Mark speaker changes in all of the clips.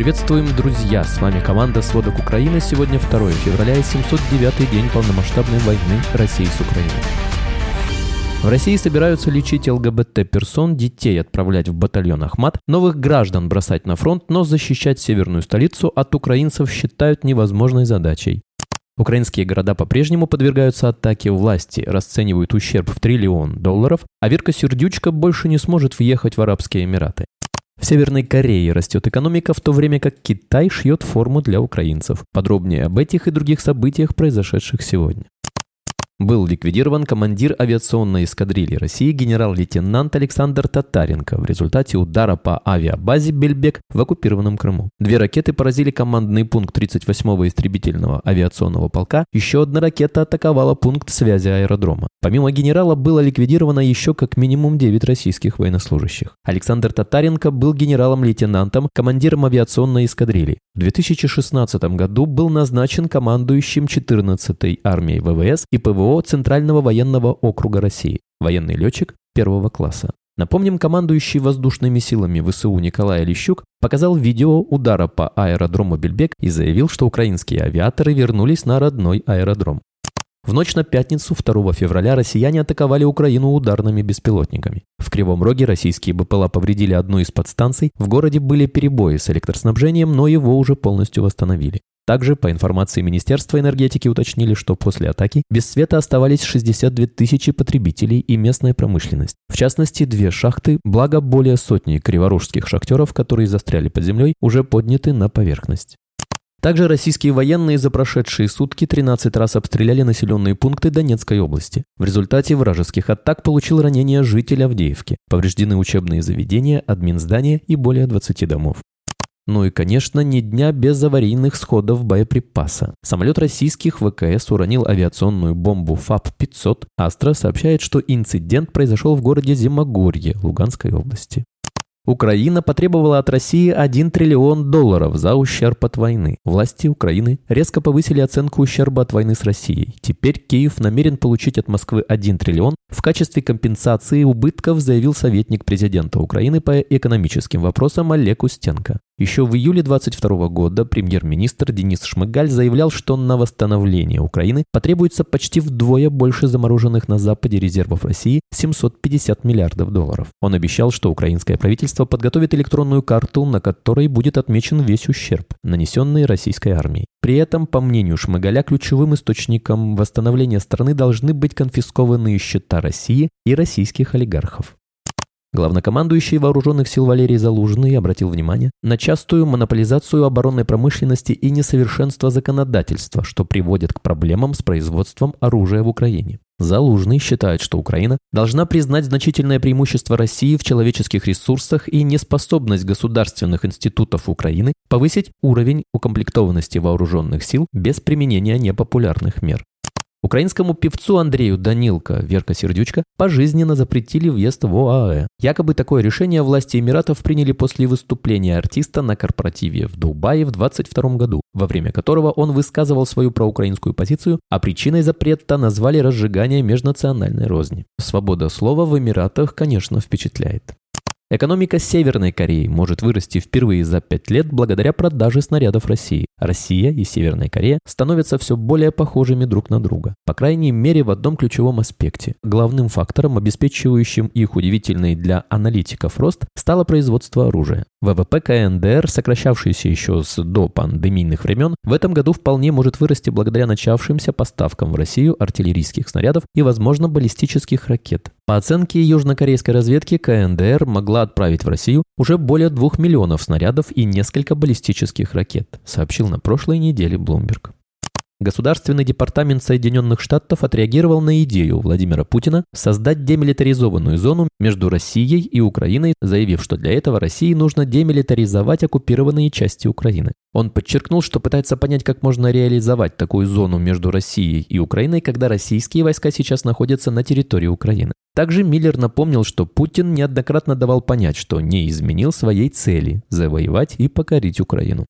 Speaker 1: Приветствуем, друзья! С вами команда «Сводок Украины». Сегодня 2 февраля и 709 день полномасштабной войны России с Украиной. В России собираются лечить ЛГБТ-персон, детей отправлять в батальон Ахмат, новых граждан бросать на фронт, но защищать северную столицу от украинцев считают невозможной задачей. Украинские города по-прежнему подвергаются атаке власти, расценивают ущерб в триллион долларов, а Верка Сердючка больше не сможет въехать в Арабские Эмираты. В Северной Корее растет экономика, в то время как Китай шьет форму для украинцев. Подробнее об этих и других событиях, произошедших сегодня. Был ликвидирован командир авиационной эскадрильи России генерал-лейтенант Александр Татаренко в результате удара по авиабазе Бельбек в оккупированном Крыму. Две ракеты поразили командный пункт 38-го истребительного авиационного полка, еще одна ракета атаковала пункт связи аэродрома. Помимо генерала было ликвидировано еще как минимум 9 российских военнослужащих. Александр Татаренко был генералом-лейтенантом, командиром авиационной эскадрильи. В 2016 году был назначен командующим 14-й армией ВВС и ПВО ВО Центрального военного округа России, военный летчик первого класса. Напомним, командующий воздушными силами ВСУ Николай Лещук показал видео удара по аэродрому Бельбек и заявил, что украинские авиаторы вернулись на родной аэродром. В ночь на пятницу 2 февраля россияне атаковали Украину ударными беспилотниками. В Кривом Роге российские БПЛА повредили одну из подстанций, в городе были перебои с электроснабжением, но его уже полностью восстановили. Также, по информации Министерства энергетики, уточнили, что после атаки без света оставались 62 тысячи потребителей и местная промышленность. В частности, две шахты, благо более сотни криворужских шахтеров, которые застряли под землей, уже подняты на поверхность. Также российские военные за прошедшие сутки 13 раз обстреляли населенные пункты Донецкой области. В результате вражеских атак получил ранение житель Авдеевки. Повреждены учебные заведения, админздания и более 20 домов. Ну и, конечно, ни дня без аварийных сходов боеприпаса. Самолет российских ВКС уронил авиационную бомбу ФАП-500. Астра сообщает, что инцидент произошел в городе Зимогорье Луганской области. Украина потребовала от России 1 триллион долларов за ущерб от войны. Власти Украины резко повысили оценку ущерба от войны с Россией. Теперь Киев намерен получить от Москвы 1 триллион в качестве компенсации убытков, заявил советник президента Украины по экономическим вопросам Олег Устенко. Еще в июле 22 года премьер-министр Денис Шмыгаль заявлял, что на восстановление Украины потребуется почти вдвое больше замороженных на Западе резервов России 750 миллиардов долларов. Он обещал, что украинское правительство подготовит электронную карту, на которой будет отмечен весь ущерб, нанесенный российской армией. При этом, по мнению Шмыгаля, ключевым источником восстановления страны должны быть конфискованные счета России и российских олигархов. Главнокомандующий вооруженных сил Валерий Залужный обратил внимание на частую монополизацию оборонной промышленности и несовершенство законодательства, что приводит к проблемам с производством оружия в Украине. Залужный считает, что Украина должна признать значительное преимущество России в человеческих ресурсах и неспособность государственных институтов Украины повысить уровень укомплектованности вооруженных сил без применения непопулярных мер. Украинскому певцу Андрею Данилко Верка Сердючка пожизненно запретили въезд в ОАЭ. Якобы такое решение власти Эмиратов приняли после выступления артиста на корпоративе в Дубае в 2022 году, во время которого он высказывал свою проукраинскую позицию, а причиной запрета назвали разжигание межнациональной розни. Свобода слова в Эмиратах, конечно, впечатляет. Экономика Северной Кореи может вырасти впервые за пять лет благодаря продаже снарядов России. Россия и Северная Корея становятся все более похожими друг на друга. По крайней мере в одном ключевом аспекте. Главным фактором, обеспечивающим их удивительный для аналитиков рост, стало производство оружия. ВВП КНДР, сокращавшийся еще с до пандемийных времен, в этом году вполне может вырасти благодаря начавшимся поставкам в Россию артиллерийских снарядов и, возможно, баллистических ракет. По оценке южнокорейской разведки, КНДР могла отправить в Россию уже более двух миллионов снарядов и несколько баллистических ракет, сообщил на прошлой неделе Bloomberg. Государственный департамент Соединенных Штатов отреагировал на идею Владимира Путина создать демилитаризованную зону между Россией и Украиной, заявив, что для этого России нужно демилитаризовать оккупированные части Украины. Он подчеркнул, что пытается понять, как можно реализовать такую зону между Россией и Украиной, когда российские войска сейчас находятся на территории Украины. Также Миллер напомнил, что Путин неоднократно давал понять, что не изменил своей цели – завоевать и покорить Украину.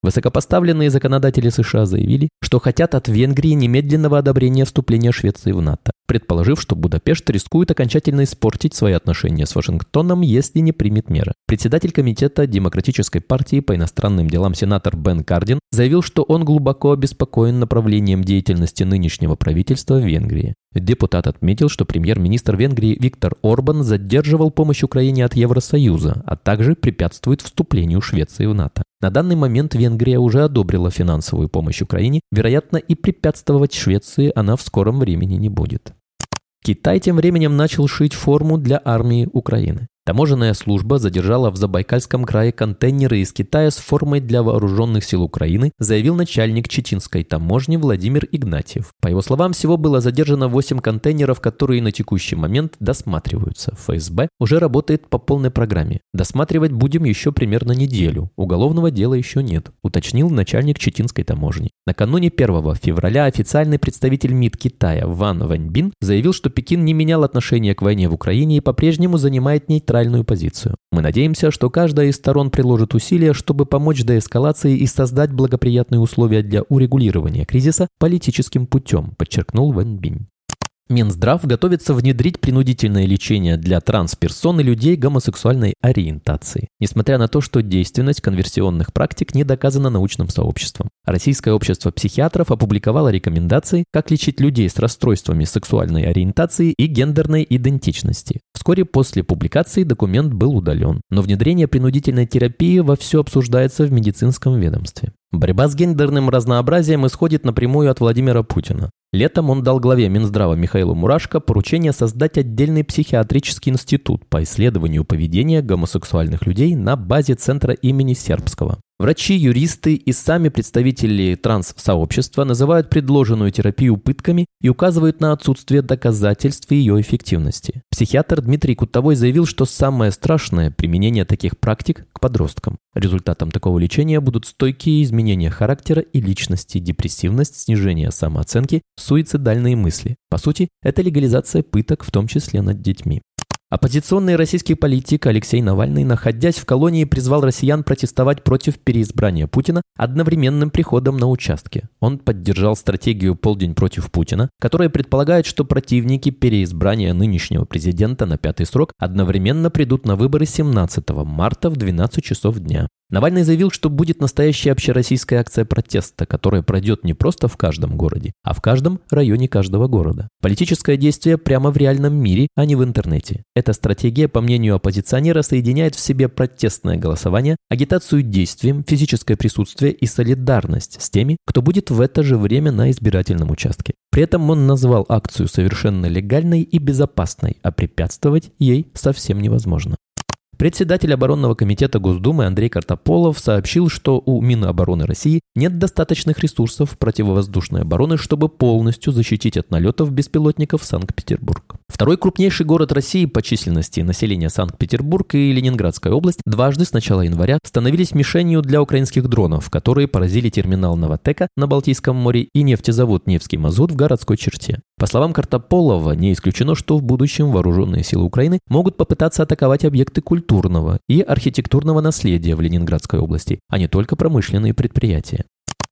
Speaker 1: Высокопоставленные законодатели США заявили, что хотят от Венгрии немедленного одобрения вступления Швеции в НАТО. предположив, что Будапешт рискует окончательно испортить свои отношения с Вашингтоном, если не примет меры. Председатель комитета Демократической партии по иностранным делам сенатор Бен Кардин заявил, что он глубоко обеспокоен направлением деятельности нынешнего правительства в Венгрии. Депутат отметил, что премьер-министр Венгрии Виктор Орбан задерживал помощь Украине от Евросоюза, а также препятствует вступлению Швеции в НАТО. На данный момент Венгрия уже одобрила финансовую помощь Украине, вероятно, и препятствовать Швеции она в скором времени не будет. Китай тем временем начал шить форму для армии Украины. Таможенная служба задержала в Забайкальском крае контейнеры из Китая с формой для вооруженных сил Украины, заявил начальник Чечинской таможни Владимир Игнатьев. По его словам, всего было задержано 8 контейнеров, которые на текущий момент досматриваются. ФСБ уже работает по полной программе. Досматривать будем еще примерно неделю. Уголовного дела еще нет, уточнил начальник Чечинской таможни. Накануне 1 февраля официальный представитель МИД Китая Ван Ваньбин заявил, что Пекин не менял отношение к войне в Украине и по-прежнему занимает нейтральную нейтральную позицию. Мы надеемся, что каждая из сторон приложит усилия, чтобы помочь деэскалации и создать благоприятные условия для урегулирования кризиса политическим путем, подчеркнул Ван Бинь. Минздрав готовится внедрить принудительное лечение для трансперсон и людей гомосексуальной ориентации, несмотря на то, что действенность конверсионных практик не доказана научным сообществом. Российское общество психиатров опубликовало рекомендации, как лечить людей с расстройствами сексуальной ориентации и гендерной идентичности. Вскоре после публикации документ был удален, но внедрение принудительной терапии вовсю обсуждается в медицинском ведомстве. Борьба с гендерным разнообразием исходит напрямую от Владимира Путина. Летом он дал главе Минздрава Михаилу Мурашко поручение создать отдельный психиатрический институт по исследованию поведения гомосексуальных людей на базе центра имени Сербского. Врачи, юристы и сами представители транс-сообщества называют предложенную терапию пытками и указывают на отсутствие доказательств ее эффективности. Психиатр Дмитрий Кутовой заявил, что самое страшное – применение таких практик к подросткам. Результатом такого лечения будут стойкие изменения характера и личности, депрессивность, снижение самооценки, суицидальные мысли. По сути, это легализация пыток, в том числе над детьми. Оппозиционный российский политик Алексей Навальный, находясь в колонии, призвал россиян протестовать против переизбрания Путина одновременным приходом на участки. Он поддержал стратегию «Полдень против Путина», которая предполагает, что противники переизбрания нынешнего президента на пятый срок одновременно придут на выборы 17 марта в 12 часов дня. Навальный заявил, что будет настоящая общероссийская акция протеста, которая пройдет не просто в каждом городе, а в каждом районе каждого города. Политическое действие прямо в реальном мире, а не в интернете. Эта стратегия, по мнению оппозиционера, соединяет в себе протестное голосование, агитацию действием, физическое присутствие и солидарность с теми, кто будет в это же время на избирательном участке. При этом он назвал акцию совершенно легальной и безопасной, а препятствовать ей совсем невозможно. Председатель оборонного комитета Госдумы Андрей Картополов сообщил, что у Минобороны России нет достаточных ресурсов противовоздушной обороны, чтобы полностью защитить от налетов беспилотников Санкт-Петербург. Второй крупнейший город России по численности населения Санкт-Петербург и Ленинградская область дважды с начала января становились мишенью для украинских дронов, которые поразили терминал Новотека на Балтийском море и нефтезавод «Невский мазут» в городской черте. По словам Картополова, не исключено, что в будущем вооруженные силы Украины могут попытаться атаковать объекты культурного и архитектурного наследия в Ленинградской области, а не только промышленные предприятия.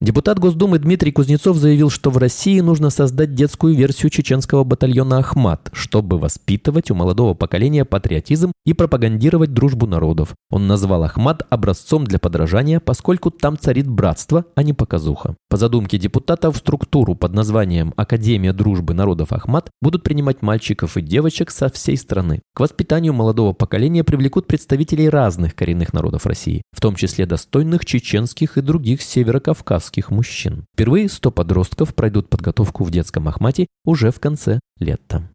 Speaker 1: Депутат Госдумы Дмитрий Кузнецов заявил, что в России нужно создать детскую версию чеченского батальона «Ахмат», чтобы воспитывать у молодого поколения патриотизм и пропагандировать дружбу народов. Он назвал «Ахмат» образцом для подражания, поскольку там царит братство, а не показуха. По задумке депутата, в структуру под названием «Академия дружбы народов Ахмат» будут принимать мальчиков и девочек со всей страны. К воспитанию молодого поколения привлекут представителей разных коренных народов России, в том числе достойных чеченских и других северокавказских казахских мужчин. Впервые 100 подростков пройдут подготовку в детском Ахмате уже в конце лета.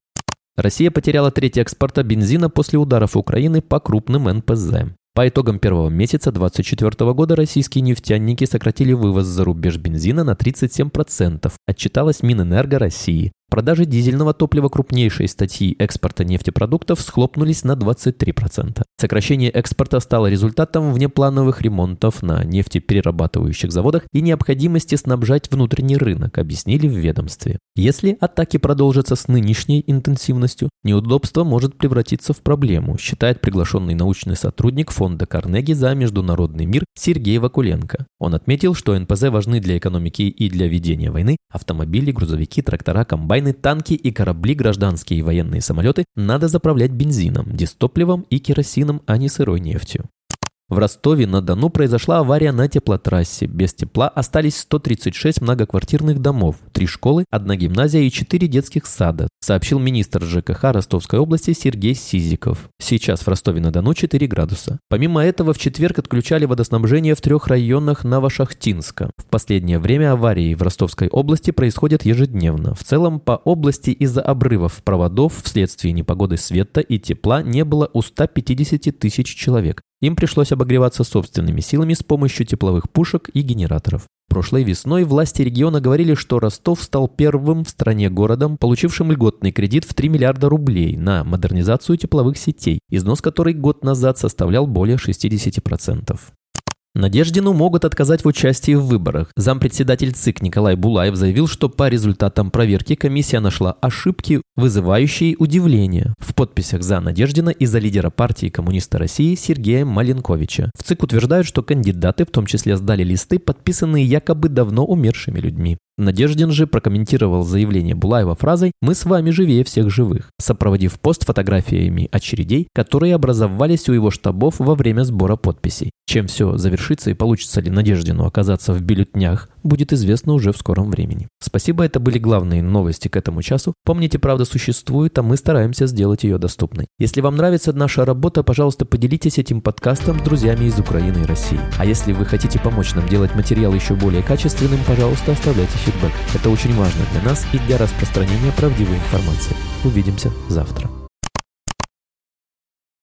Speaker 1: Россия потеряла треть экспорта бензина после ударов Украины по крупным НПЗ. По итогам первого месяца 2024 года российские нефтяники сократили вывоз за рубеж бензина на 37%, отчиталась Минэнерго России. Продажи дизельного топлива крупнейшей статьи экспорта нефтепродуктов схлопнулись на 23%. Сокращение экспорта стало результатом внеплановых ремонтов на нефтеперерабатывающих заводах и необходимости снабжать внутренний рынок, объяснили в ведомстве. Если атаки продолжатся с нынешней интенсивностью, неудобство может превратиться в проблему, считает приглашенный научный сотрудник фонда Карнеги за международный мир Сергей Вакуленко. Он отметил, что НПЗ важны для экономики и для ведения войны, автомобили, грузовики, трактора, комбайны комбайны, танки и корабли, гражданские и военные самолеты надо заправлять бензином, дистопливом и керосином, а не сырой нефтью. В Ростове-на-Дону произошла авария на теплотрассе. Без тепла остались 136 многоквартирных домов, 3 школы, 1 гимназия и 4 детских сада, сообщил министр ЖКХ Ростовской области Сергей Сизиков. Сейчас в Ростове-на-Дону 4 градуса. Помимо этого, в четверг отключали водоснабжение в трех районах Новошахтинска. В последнее время аварии в Ростовской области происходят ежедневно. В целом, по области из-за обрывов проводов вследствие непогоды света и тепла не было у 150 тысяч человек. Им пришлось обогреваться собственными силами с помощью тепловых пушек и генераторов. Прошлой весной власти региона говорили, что Ростов стал первым в стране городом, получившим льготный кредит в 3 миллиарда рублей на модернизацию тепловых сетей, износ которой год назад составлял более 60%. Надеждину могут отказать в участии в выборах. Зампредседатель ЦИК Николай Булаев заявил, что по результатам проверки комиссия нашла ошибки, вызывающие удивление в подписях за Надеждина и за лидера партии коммуниста России Сергея Маленковича. В ЦИК утверждают, что кандидаты в том числе сдали листы, подписанные якобы давно умершими людьми. Надеждин же прокомментировал заявление Булаева фразой «Мы с вами живее всех живых», сопроводив пост фотографиями очередей, которые образовались у его штабов во время сбора подписей. Чем все завершится и получится ли Надеждину оказаться в бюллетнях, будет известно уже в скором времени. Спасибо, это были главные новости к этому часу. Помните, правда существует, а мы стараемся сделать ее доступной. Если вам нравится наша работа, пожалуйста, поделитесь этим подкастом с друзьями из Украины и России. А если вы хотите помочь нам делать материал еще более качественным, пожалуйста, оставляйте фидбэк. Это очень важно для нас и для распространения правдивой информации. Увидимся завтра.